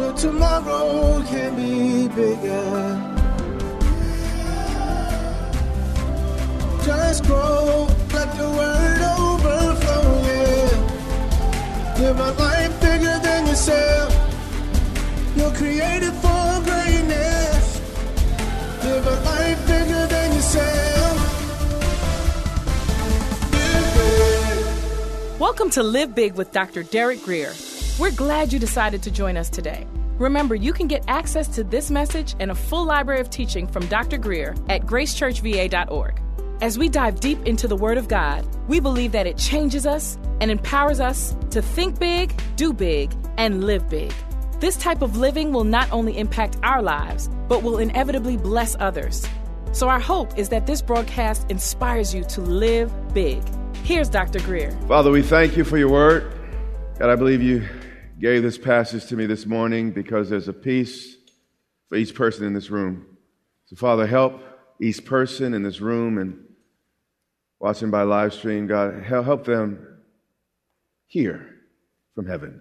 But tomorrow can be bigger. Just grow, let the word overflow. Live a life bigger than yourself. You're created for greatness. Live a life bigger than yourself. Welcome to Live Big with Dr. Derek Grier. We're glad you decided to join us today. Remember, you can get access to this message and a full library of teaching from Dr. Grier at gracechurchva.org. As we dive deep into the Word of God, we believe that it changes us and empowers us to think big, do big, and live big. This type of living will not only impact our lives, but will inevitably bless others. So, our hope is that this broadcast inspires you to live big. Here's Dr. Grier. Father, we thank you for your word. God, I believe you gave this passage to me this morning because there's a piece for each person in this room. So, Father, help each person in this room and watching by live stream. God, help them hear from heaven.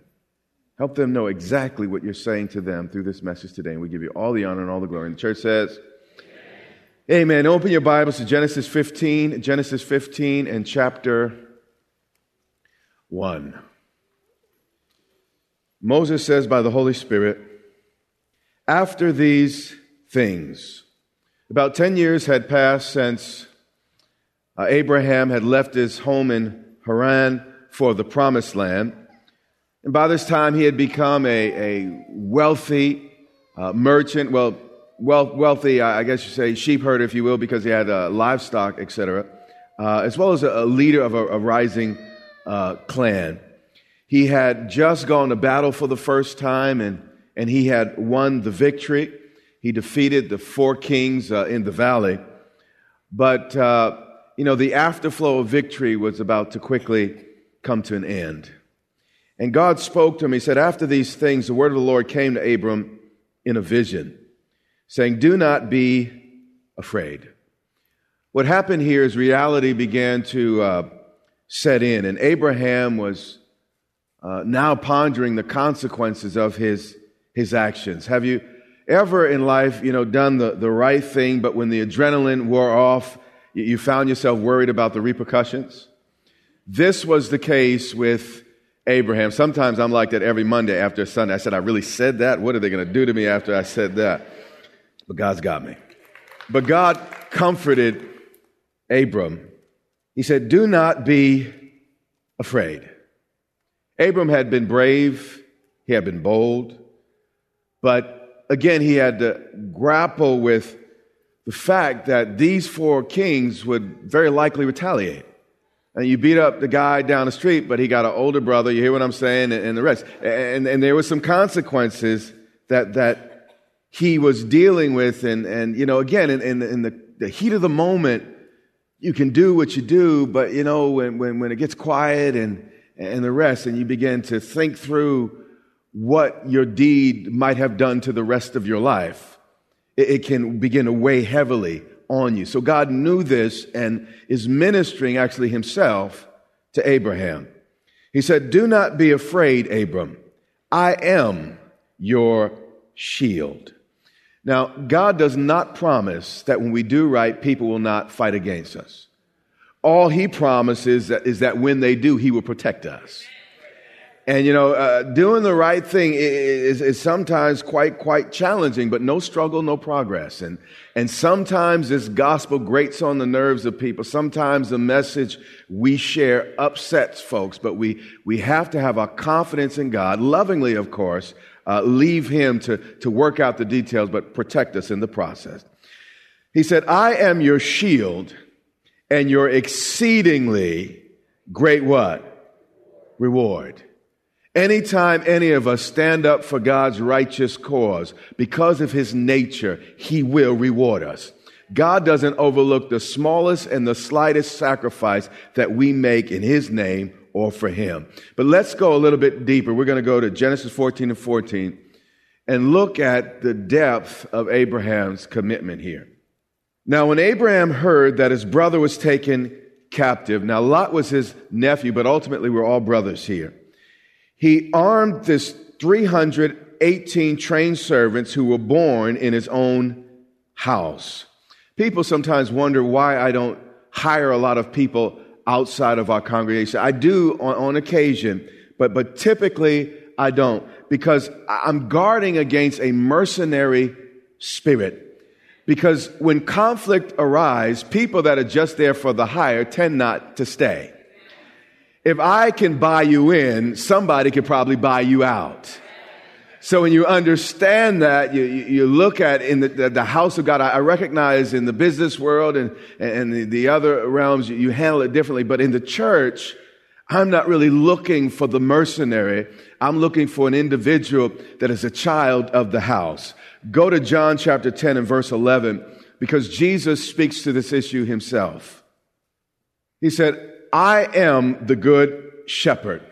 Help them know exactly what you're saying to them through this message today. And we give you all the honor and all the glory. And the church says, Amen. Open your Bibles to Genesis 15, Genesis 15 and chapter 1. Moses says by the Holy Spirit, after these things, about 10 years had passed since uh, Abraham had left his home in Haran for the promised land. And by this time, he had become a, a wealthy uh, merchant. Well, wealth, wealthy, I guess you say, sheep herder, if you will, because he had uh, livestock, etc., uh, as well as a, a leader of a, a rising uh, clan. He had just gone to battle for the first time, and, and he had won the victory. He defeated the four kings uh, in the valley. But, uh, you know, the afterflow of victory was about to quickly come to an end. And God spoke to him. He said, After these things, the word of the Lord came to Abram in a vision saying, Do not be afraid. What happened here is reality began to uh, set in, and Abraham was uh, now pondering the consequences of his, his actions. Have you ever in life, you know, done the, the right thing, but when the adrenaline wore off, you, you found yourself worried about the repercussions? This was the case with Abraham. Sometimes I'm like that every Monday after Sunday. I said, I really said that? What are they going to do to me after I said that? but God's got me. But God comforted Abram. He said, Do not be afraid. Abram had been brave, he had been bold, but again, he had to grapple with the fact that these four kings would very likely retaliate. And you beat up the guy down the street, but he got an older brother, you hear what I'm saying, and, the rest. And, and there were some consequences that, that he was dealing with. And, and you know, again, in, in, in the, the heat of the moment, you can do what you do, but you know, when, when, when it gets quiet and, and the rest, and you begin to think through what your deed might have done to the rest of your life, it, can begin to weigh heavily on you. So God knew this and is ministering actually himself to Abraham. He said, Do not be afraid, Abram. I am your shield. Now, God does not promise that when we do right, people will not fight against us. All He promises is that when they do, He will protect us. And you know, uh, doing the right thing is, is, sometimes quite quite challenging, but no struggle, no progress. And and sometimes this gospel grates on the nerves of people. Sometimes the message we share upsets folks, but we we have to have our confidence in God, lovingly, of course, uh, leave him to, to work out the details, but protect us in the process. He said, I am your shield and your exceedingly great what? Reward. Anytime any of us stand up for God's righteous cause, because of his nature, he will reward us. God doesn't overlook the smallest and the slightest sacrifice that we make in his name or for him. But let's go a little bit deeper. We're going to go to Genesis 14 and 14 and look at the depth of Abraham's commitment here. Now, when Abraham heard that his brother was taken captive, now Lot was his nephew, but ultimately we're all brothers here. He armed this 318 trained servants who were born in his own house. People sometimes wonder why I don't hire a lot of people outside of our congregation. I do on, on occasion, but, but typically I don't because I'm guarding against a mercenary spirit. Because when conflict arises, people that are just there for the hire tend not to stay. If I can buy you in, somebody could probably buy you out. So when you understand that, you, you look at in the, the, house of God, I, recognize in the business world and, and the, the other realms, you handle it differently. But in the church, I'm not really looking for the mercenary. I'm looking for an individual that is a child of the house. Go to John chapter 10 and verse 11 because Jesus speaks to this issue himself. He said, I am the good shepherd.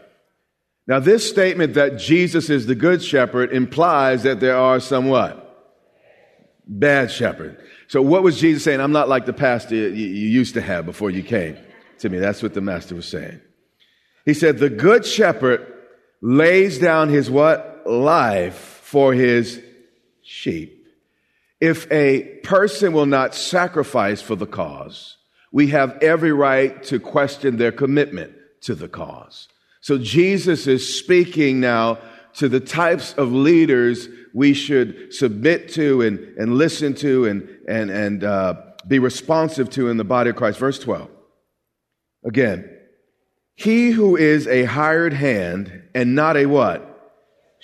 Now, this statement that Jesus is the good shepherd implies that there are some what? Bad shepherd. So what was Jesus saying? I'm not like the pastor you used to have before you came to me. That's what the master was saying. He said, the good shepherd lays down his what? Life for his sheep. If a person will not sacrifice for the cause, we have every right to question their commitment to the cause. So Jesus is speaking now to the types of leaders we should submit to and, and listen to and, and, and uh, be responsive to in the body of Christ. Verse 12. Again, he who is a hired hand and not a what?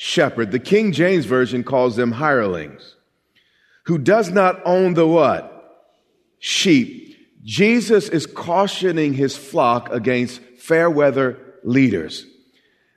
Shepherd. The King James Version calls them hirelings. Who does not own the what? Sheep. Jesus is cautioning his flock against fair weather leaders.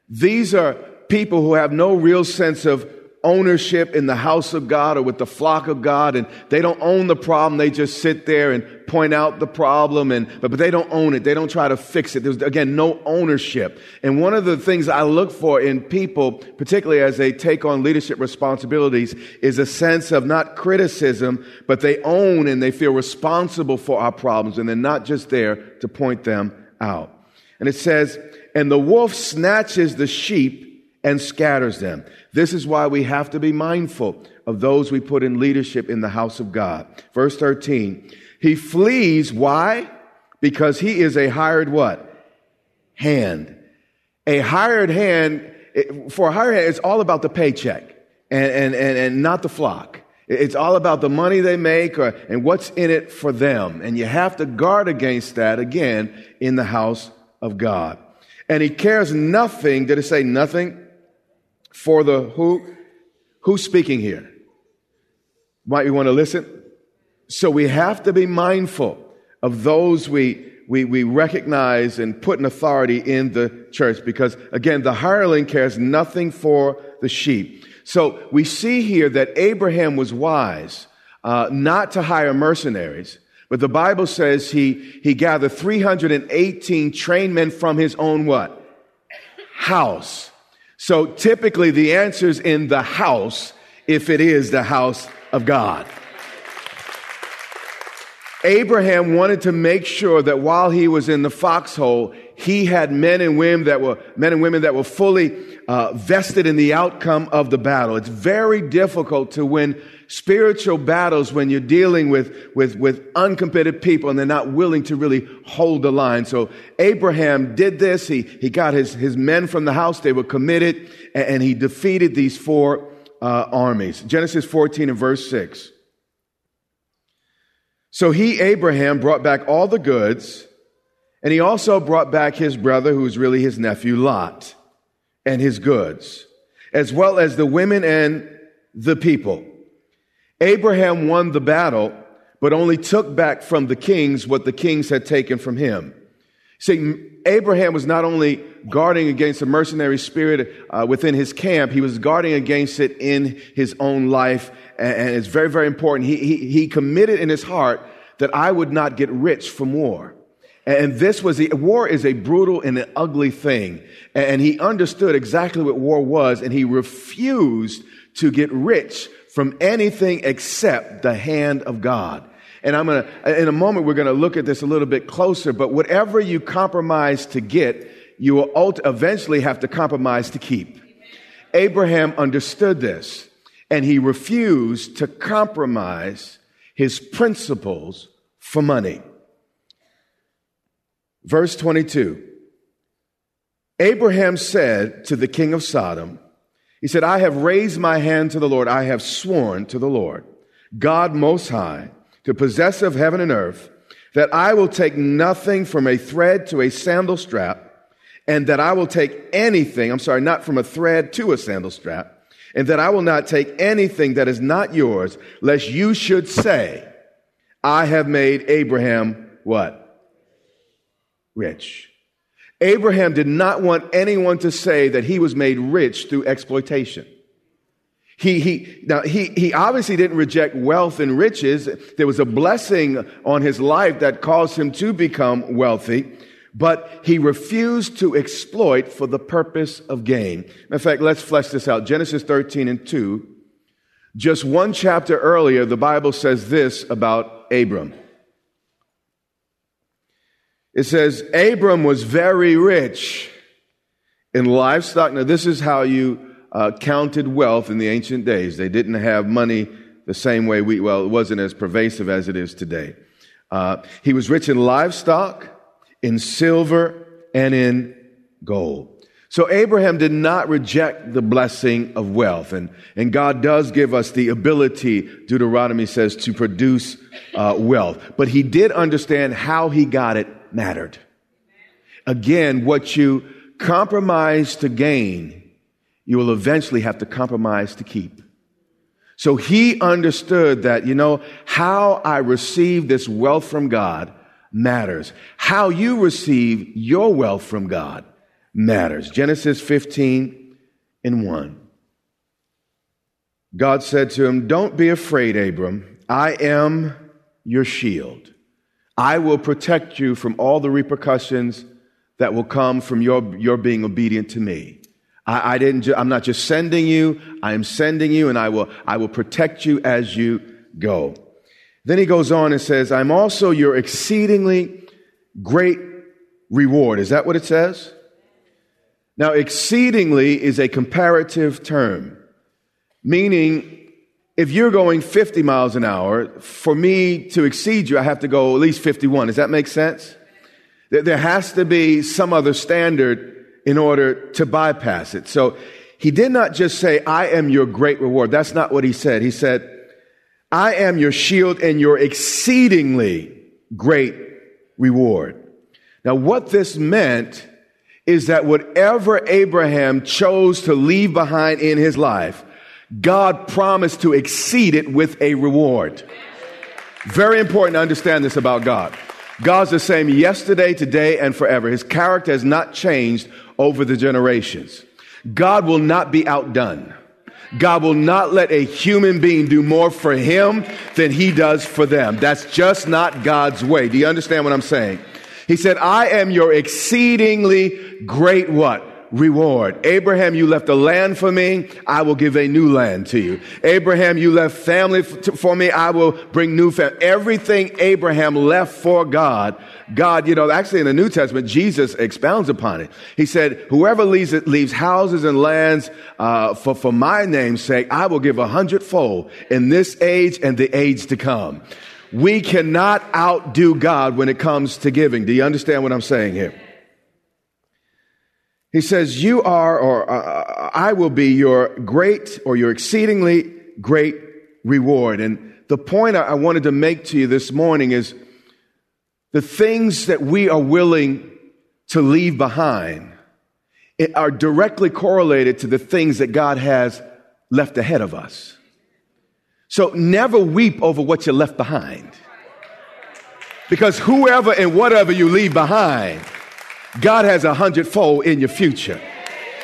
These are people who have no real sense of ownership in the house of God or with the flock of God and they don't own the problem. They just sit there and point out the problem and, but, but they don't own it. They don't try to fix it. There's again, no ownership. And one of the things I look for in people, particularly as they take on leadership responsibilities, is a sense of not criticism, but they own and they feel responsible for our problems and they're not just there to point them out. And it says, and the wolf snatches the sheep and scatters them. This is why we have to be mindful of those we put in leadership in the house of God. Verse 13. He flees. Why? Because he is a hired what? Hand. A hired hand, for a hired hand, it's all about the paycheck and, and, and, and not the flock. It's all about the money they make or, and what's in it for them. And you have to guard against that again in the house of God. And he cares nothing, did it say nothing? For the who? Who's speaking here? Might you want to listen? So we have to be mindful of those we, we, we recognize and put an authority in the church because again, the hireling cares nothing for the sheep. So we see here that Abraham was wise uh, not to hire mercenaries, but the Bible says he, he gathered 318 trained men from his own what? House. So typically the answer is in the house if it is the house of God. Abraham wanted to make sure that while he was in the foxhole, he had men and women that were men and women that were fully uh, vested in the outcome of the battle. It's very difficult to win spiritual battles when you're dealing with, with, with uncommitted people and they're not willing to really hold the line. So Abraham did this. He, he got his, his men from the house. They were committed and, and he defeated these four uh, armies. Genesis 14 and verse 6. So he, Abraham, brought back all the goods and he also brought back his brother, who was really his nephew, Lot, and his goods, as well as the women and the people. Abraham won the battle, but only took back from the kings what the kings had taken from him. See, Abraham was not only guarding against a mercenary spirit uh, within his camp, he was guarding against it in his own life. And, and it's very, very important. He, he, he committed in his heart that I would not get rich from war. And this was the war is a brutal and an ugly thing. And he understood exactly what war was, and he refused to get rich from anything except the hand of God. And I'm going to, in a moment, we're going to look at this a little bit closer, but whatever you compromise to get, you will eventually have to compromise to keep. Abraham understood this, and he refused to compromise his principles for money. Verse 22 Abraham said to the king of Sodom, He said, I have raised my hand to the Lord, I have sworn to the Lord, God Most High, to possess of heaven and earth, that I will take nothing from a thread to a sandal strap, and that I will take anything, I'm sorry, not from a thread to a sandal strap, and that I will not take anything that is not yours, lest you should say, I have made Abraham what? rich. Abraham did not want anyone to say that he was made rich through exploitation. He, he, now he, he obviously didn't reject wealth and riches. There was a blessing on his life that caused him to become wealthy, but he refused to exploit for the purpose of gain. In fact, let's flesh this out. Genesis 13 and 2. Just one chapter earlier, the Bible says this about Abram. It says, Abram was very rich in livestock. Now, this is how you uh, counted wealth in the ancient days. They didn't have money the same way we, well, it wasn't as pervasive as it is today. Uh, he was rich in livestock, in silver, and in gold. So Abraham did not reject the blessing of wealth. And, and God does give us the ability, Deuteronomy says, to produce uh, wealth. But he did understand how he got it mattered. Again, what you compromise to gain, you will eventually have to compromise to keep. So he understood that, you know, how I receive this wealth from God matters. How you receive your wealth from God matters. Genesis 15 and 1. God said to him, Don't be afraid, Abram. I am your shield. I will protect you from all the repercussions that will come from your, your being obedient to me. I, I didn't, ju- I'm not just sending you, I am sending you and I will, I will protect you as you go. Then he goes on and says, I'm also your exceedingly great reward. Is that what it says? Now, exceedingly is a comparative term, meaning if you're going 50 miles an hour, for me to exceed you, I have to go at least 51. Does that make sense? There has to be some other standard in order to bypass it. So he did not just say, I am your great reward. That's not what he said. He said, I am your shield and your exceedingly great reward. Now, what this meant is that whatever Abraham chose to leave behind in his life, God promised to exceed it with a reward. Very important to understand this about God. God's the same yesterday, today, and forever. His character has not changed over the generations. God will not be outdone. God will not let a human being do more for him than he does for them. That's just not God's way. Do you understand what I'm saying? He said, I am your exceedingly great what? Reward. Abraham, you left a land for me. I will give a new land to you. Abraham, you left family for me. I will bring new family. Everything Abraham left for God, God, you know, actually in the New Testament, Jesus expounds upon it. He said, whoever leaves, leaves houses and lands, uh, for, for my name's sake, I will give a hundredfold in this age and the age to come. We cannot outdo God when it comes to giving. Do you understand what I'm saying here? He says, You are, or uh, uh, I will be your great or your exceedingly great reward. And the point I wanted to make to you this morning is the things that we are willing to leave behind are directly correlated to the things that God has left ahead of us. So never weep over what you left behind. Because whoever and whatever you leave behind, God has a hundredfold in your future.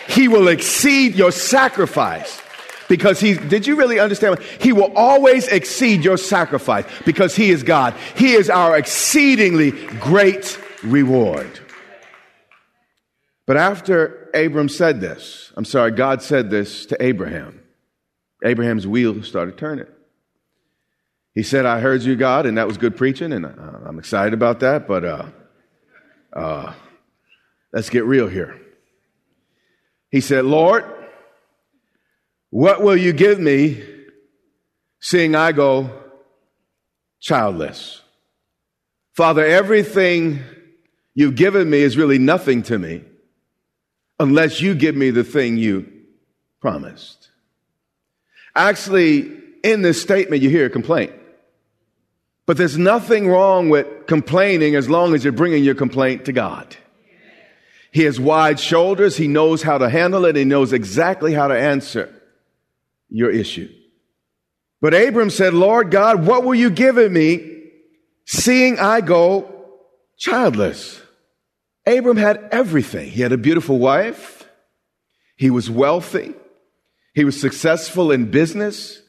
He will exceed your sacrifice because he did you really understand? He will always exceed your sacrifice because he is god. He is our exceedingly great reward. But after abram said this i'm sorry god said this to abraham abraham's wheel started turning. He said i heard you god and that was good preaching and uh, i'm excited about that but uh, uh, let's get real here he said lord what will you give me, seeing I go childless? Father, everything you've given me is really nothing to me unless you give me the thing you promised. Actually, in this statement, you hear a complaint. But there's nothing wrong with complaining as long as you're bringing your complaint to God. He has wide shoulders. He knows how to handle it. He knows exactly how to answer your issue. But Abram said, Lord God, what will you give me seeing I go childless? Abram had everything. He had a beautiful wife. He was wealthy. He was successful in business.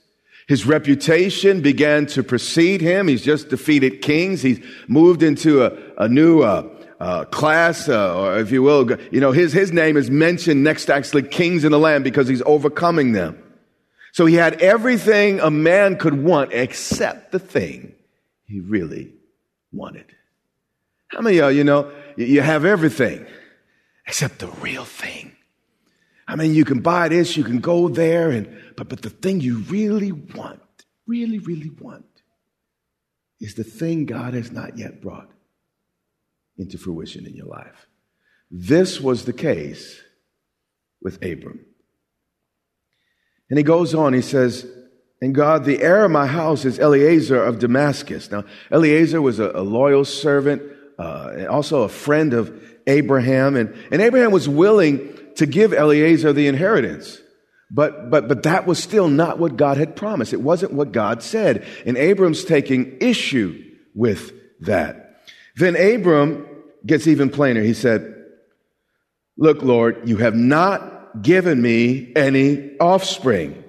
His reputation began to precede him. He's just defeated kings. He's moved into a, a new uh, uh, class, uh, or if you will, you know, his, his name is mentioned next to actually kings in the land because he's overcoming them. So he had everything a man could want except the thing he really wanted. How many of y'all, you know you have everything except the real thing? I mean, you can buy this, you can go there, and but but the thing you really want, really, really want, is the thing God has not yet brought into fruition in your life. This was the case with Abram. And he goes on, he says, and God, the heir of my house is Eliezer of Damascus. Now, Eliezer was a, a loyal servant, uh, also a friend of Abraham. And, and Abraham was willing to give Eliezer the inheritance. But, but, but that was still not what God had promised. It wasn't what God said. And Abram's taking issue with that. Then Abram gets even plainer. He said, Look, Lord, you have not given me any offspring.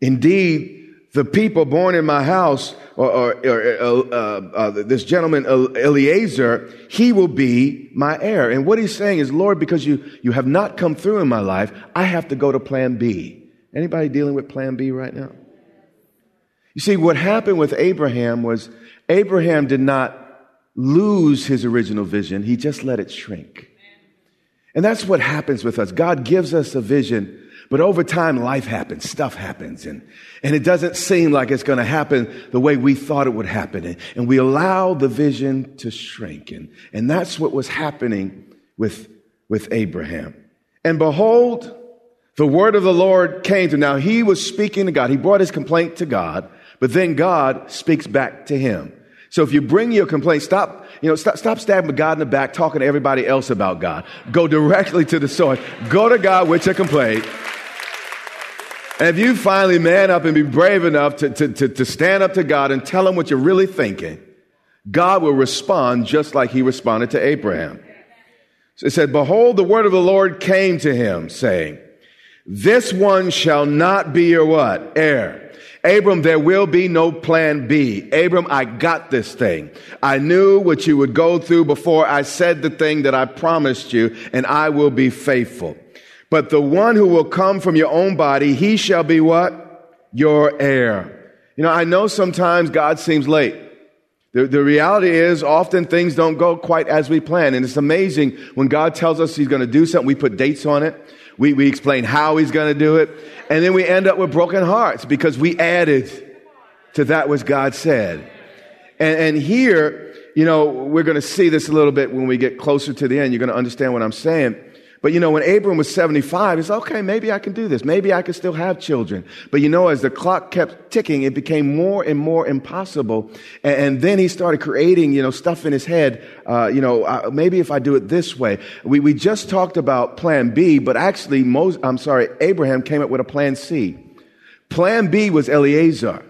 Indeed, the people born in my house, or, or, or uh, uh, this gentleman Eliezer, he will be my heir. And what he's saying is, Lord, because you, you have not come through in my life, I have to go to plan B. Anybody dealing with plan B right now? You see, what happened with Abraham was Abraham did not lose his original vision. He just let it shrink. And that's what happens with us. God gives us a vision, but over time, life happens, stuff happens, and, and it doesn't seem like it's going to happen the way we thought it would happen. And, and we allow the vision to shrink. And, and that's what was happening with, with Abraham. And behold, the word of the Lord came to. Now he was speaking to God. He brought his complaint to God, but then God speaks back to him. So if you bring your complaint, stop, you know, stop, stop stabbing God in the back, talking to everybody else about God. Go directly to the source. Go to God with your complaint. And if you finally man up and be brave enough to, to, to, to stand up to God and tell him what you're really thinking, God will respond just like he responded to Abraham. So it said, Behold, the word of the Lord came to him, saying, This one shall not be your what? Heir. Abram, there will be no plan B. Abram, I got this thing. I knew what you would go through before I said the thing that I promised you, and I will be faithful. But the one who will come from your own body, he shall be what? Your heir. You know, I know sometimes God seems late. The, the reality is often things don't go quite as we plan. And it's amazing when God tells us he's going to do something, we put dates on it. We, we explain how he's going to do it. And then we end up with broken hearts because we added to that which God said. And, and here, you know, we're going to see this a little bit when we get closer to the end. You're going to understand what I'm saying. But you know, when Abram was 75, it's okay, maybe I can do this. Maybe I can still have children. But you know, as the clock kept ticking, it became more and more impossible. And, and then he started creating, you know, stuff in his head. Uh, you know, uh, maybe if I do it this way. We, we just talked about plan B, but actually, Moses, I'm sorry, Abraham came up with a plan C. Plan B was Eliezer.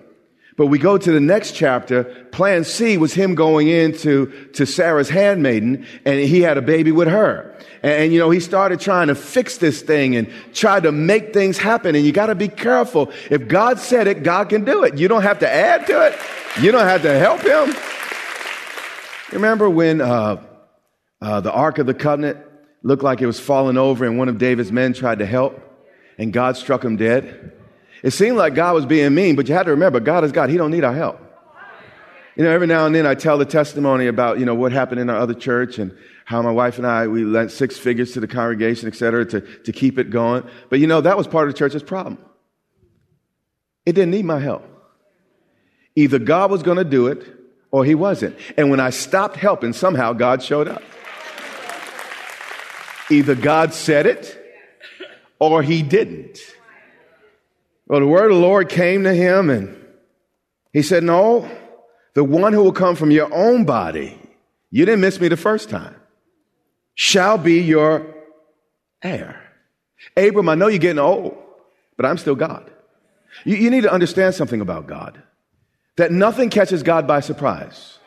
But we go to the next chapter. Plan C was him going into to Sarah's handmaiden, and he had a baby with her. And, and you know, he started trying to fix this thing and tried to make things happen. And you got to be careful. If God said it, God can do it. You don't have to add to it. You don't have to help him. Remember when uh, uh, the Ark of the Covenant looked like it was falling over, and one of David's men tried to help, and God struck him dead? It seemed like God was being mean, but you had to remember, God is God. He don't need our help. You know, every now and then I tell the testimony about, you know, what happened in our other church and how my wife and I, we lent six figures to the congregation, et cetera, to, to keep it going. But you know, that was part of the church's problem. It didn't need my help. Either God was going to do it or he wasn't. And when I stopped helping, somehow God showed up. Either God said it or he didn't. Well, the word of the Lord came to him and he said, No, the one who will come from your own body, you didn't miss me the first time, shall be your heir. Abram, I know you're getting old, but I'm still God. You, you need to understand something about God that nothing catches God by surprise.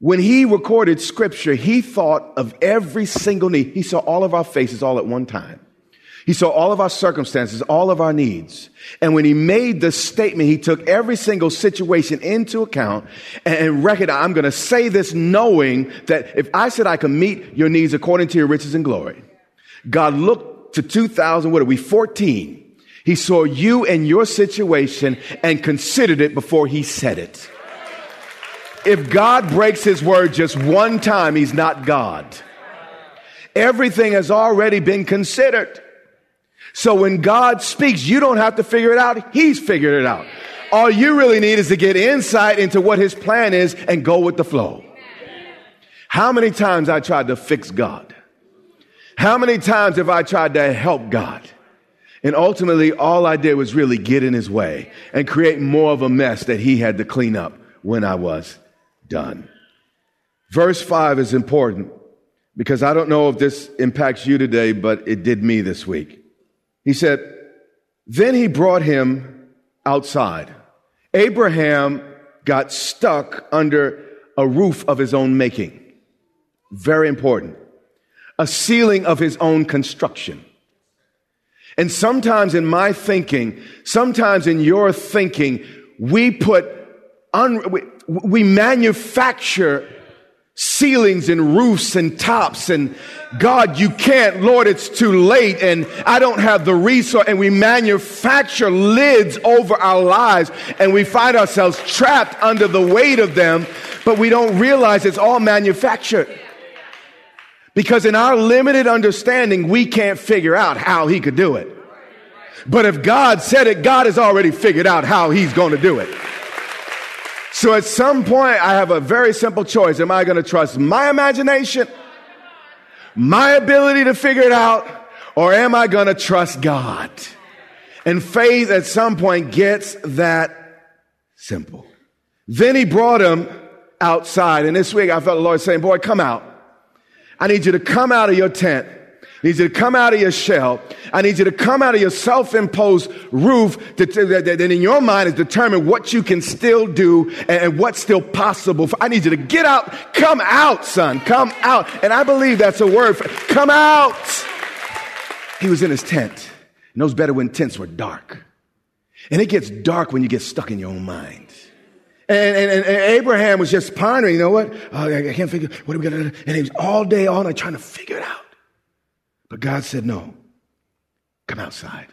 When he recorded scripture, he thought of every single need. He saw all of our faces all at one time. He saw all of our circumstances, all of our needs. And when he made the statement, he took every single situation into account and reckoned, I'm going to say this knowing that if I said I can meet your needs according to your riches and glory, God looked to 2000, what are we, 14. He saw you and your situation and considered it before he said it. If God breaks his word just one time, he's not God. Everything has already been considered. So when God speaks, you don't have to figure it out. He's figured it out. All you really need is to get insight into what his plan is and go with the flow. How many times I tried to fix God? How many times have I tried to help God? And ultimately, all I did was really get in his way and create more of a mess that he had to clean up when I was done. Verse 5 is important because I don't know if this impacts you today, but it did me this week. He said, Then he brought him outside. Abraham got stuck under a roof of his own making. Very important. A ceiling of his own construction. And sometimes in my thinking, sometimes in your thinking, we put, un, we, we manufacture ceilings and roofs and tops and God, you can't, Lord, it's too late and I don't have the resource and we manufacture lids over our lives and we find ourselves trapped under the weight of them, but we don't realize it's all manufactured. Because in our limited understanding, we can't figure out how he could do it. But if God said it, God has already figured out how he's going to do it. So at some point, I have a very simple choice. Am I going to trust my imagination, my ability to figure it out, or am I going to trust God? And faith at some point gets that simple. Then he brought him outside. And this week I felt the Lord saying, Boy, come out. I need you to come out of your tent I need you to come out of your shell. I need you to come out of your self-imposed roof that, that, in your mind is determine what you can still do and, what's still possible. I need you to get out. Come out, son. Come out. And I believe that's a word for come out. He was in his tent. And those better when tents were dark. And it gets dark when you get stuck in your own mind. And, and, and, Abraham was just pondering, you know what? Oh, I can't figure, what are we going to do? And he was all day, all night trying to figure. But God said, No, come outside.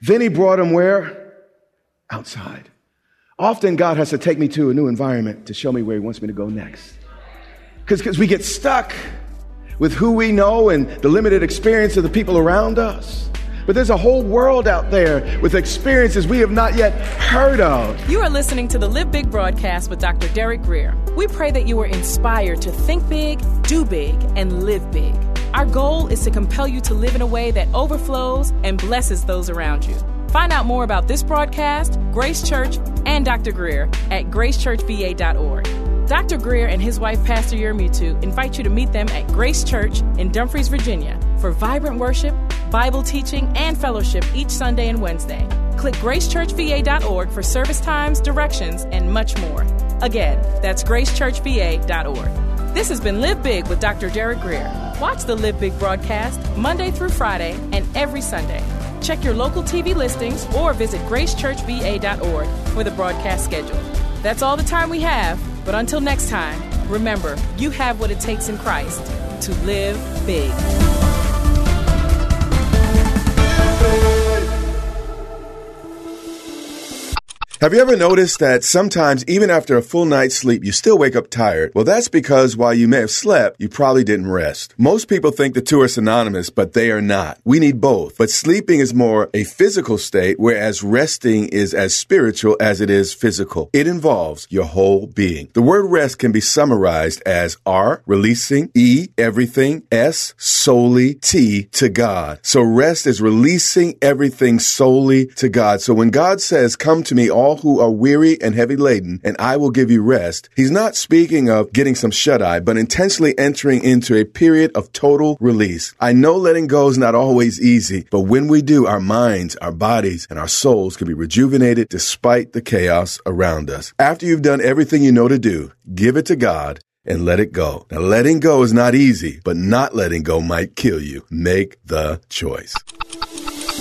Then he brought him where? Outside. Often God has to take me to a new environment to show me where he wants me to go next. Because we get stuck with who we know and the limited experience of the people around us. But there's a whole world out there with experiences we have not yet heard of. You are listening to the Live Big broadcast with Dr. Derek Grier. We pray that you are inspired to think big, do big, and live big. Our goal is to compel you to live in a way that overflows and blesses those around you. Find out more about this broadcast, Grace Church, and Dr. Grier at gracechurchva.org. Dr. Grier and his wife, Pastor Yermutu, invite you to meet them at Grace Church in Dumfries, Virginia, for vibrant worship, Bible teaching, and fellowship each Sunday and Wednesday. Click gracechurchva.org for service times, directions, and much more. Again, that's gracechurchva.org. This has been Live Big with Dr. Derek Grier. Watch the Live Big broadcast Monday through Friday and every Sunday. Check your local TV listings or visit gracechurchva.org for the broadcast schedule. That's all the time we have, but until next time, remember, you have what it takes in Christ to live big. Have you ever noticed that sometimes, even after a full night's sleep, you still wake up tired? Well, that's because while you may have slept, you probably didn't rest. Most people think the two are synonymous, but they are not. We need both. But sleeping is more a physical state, whereas resting is as spiritual as it is physical. It involves your whole being. The word rest can be summarized as R, releasing, E, everything, S, solely, T, to God. So rest is releasing everything solely to God. So when God says, come to me, all all who are weary and heavy laden, and I will give you rest. He's not speaking of getting some shut eye, but intentionally entering into a period of total release. I know letting go is not always easy, but when we do, our minds, our bodies, and our souls can be rejuvenated despite the chaos around us. After you've done everything you know to do, give it to God and let it go. Now, letting go is not easy, but not letting go might kill you. Make the choice.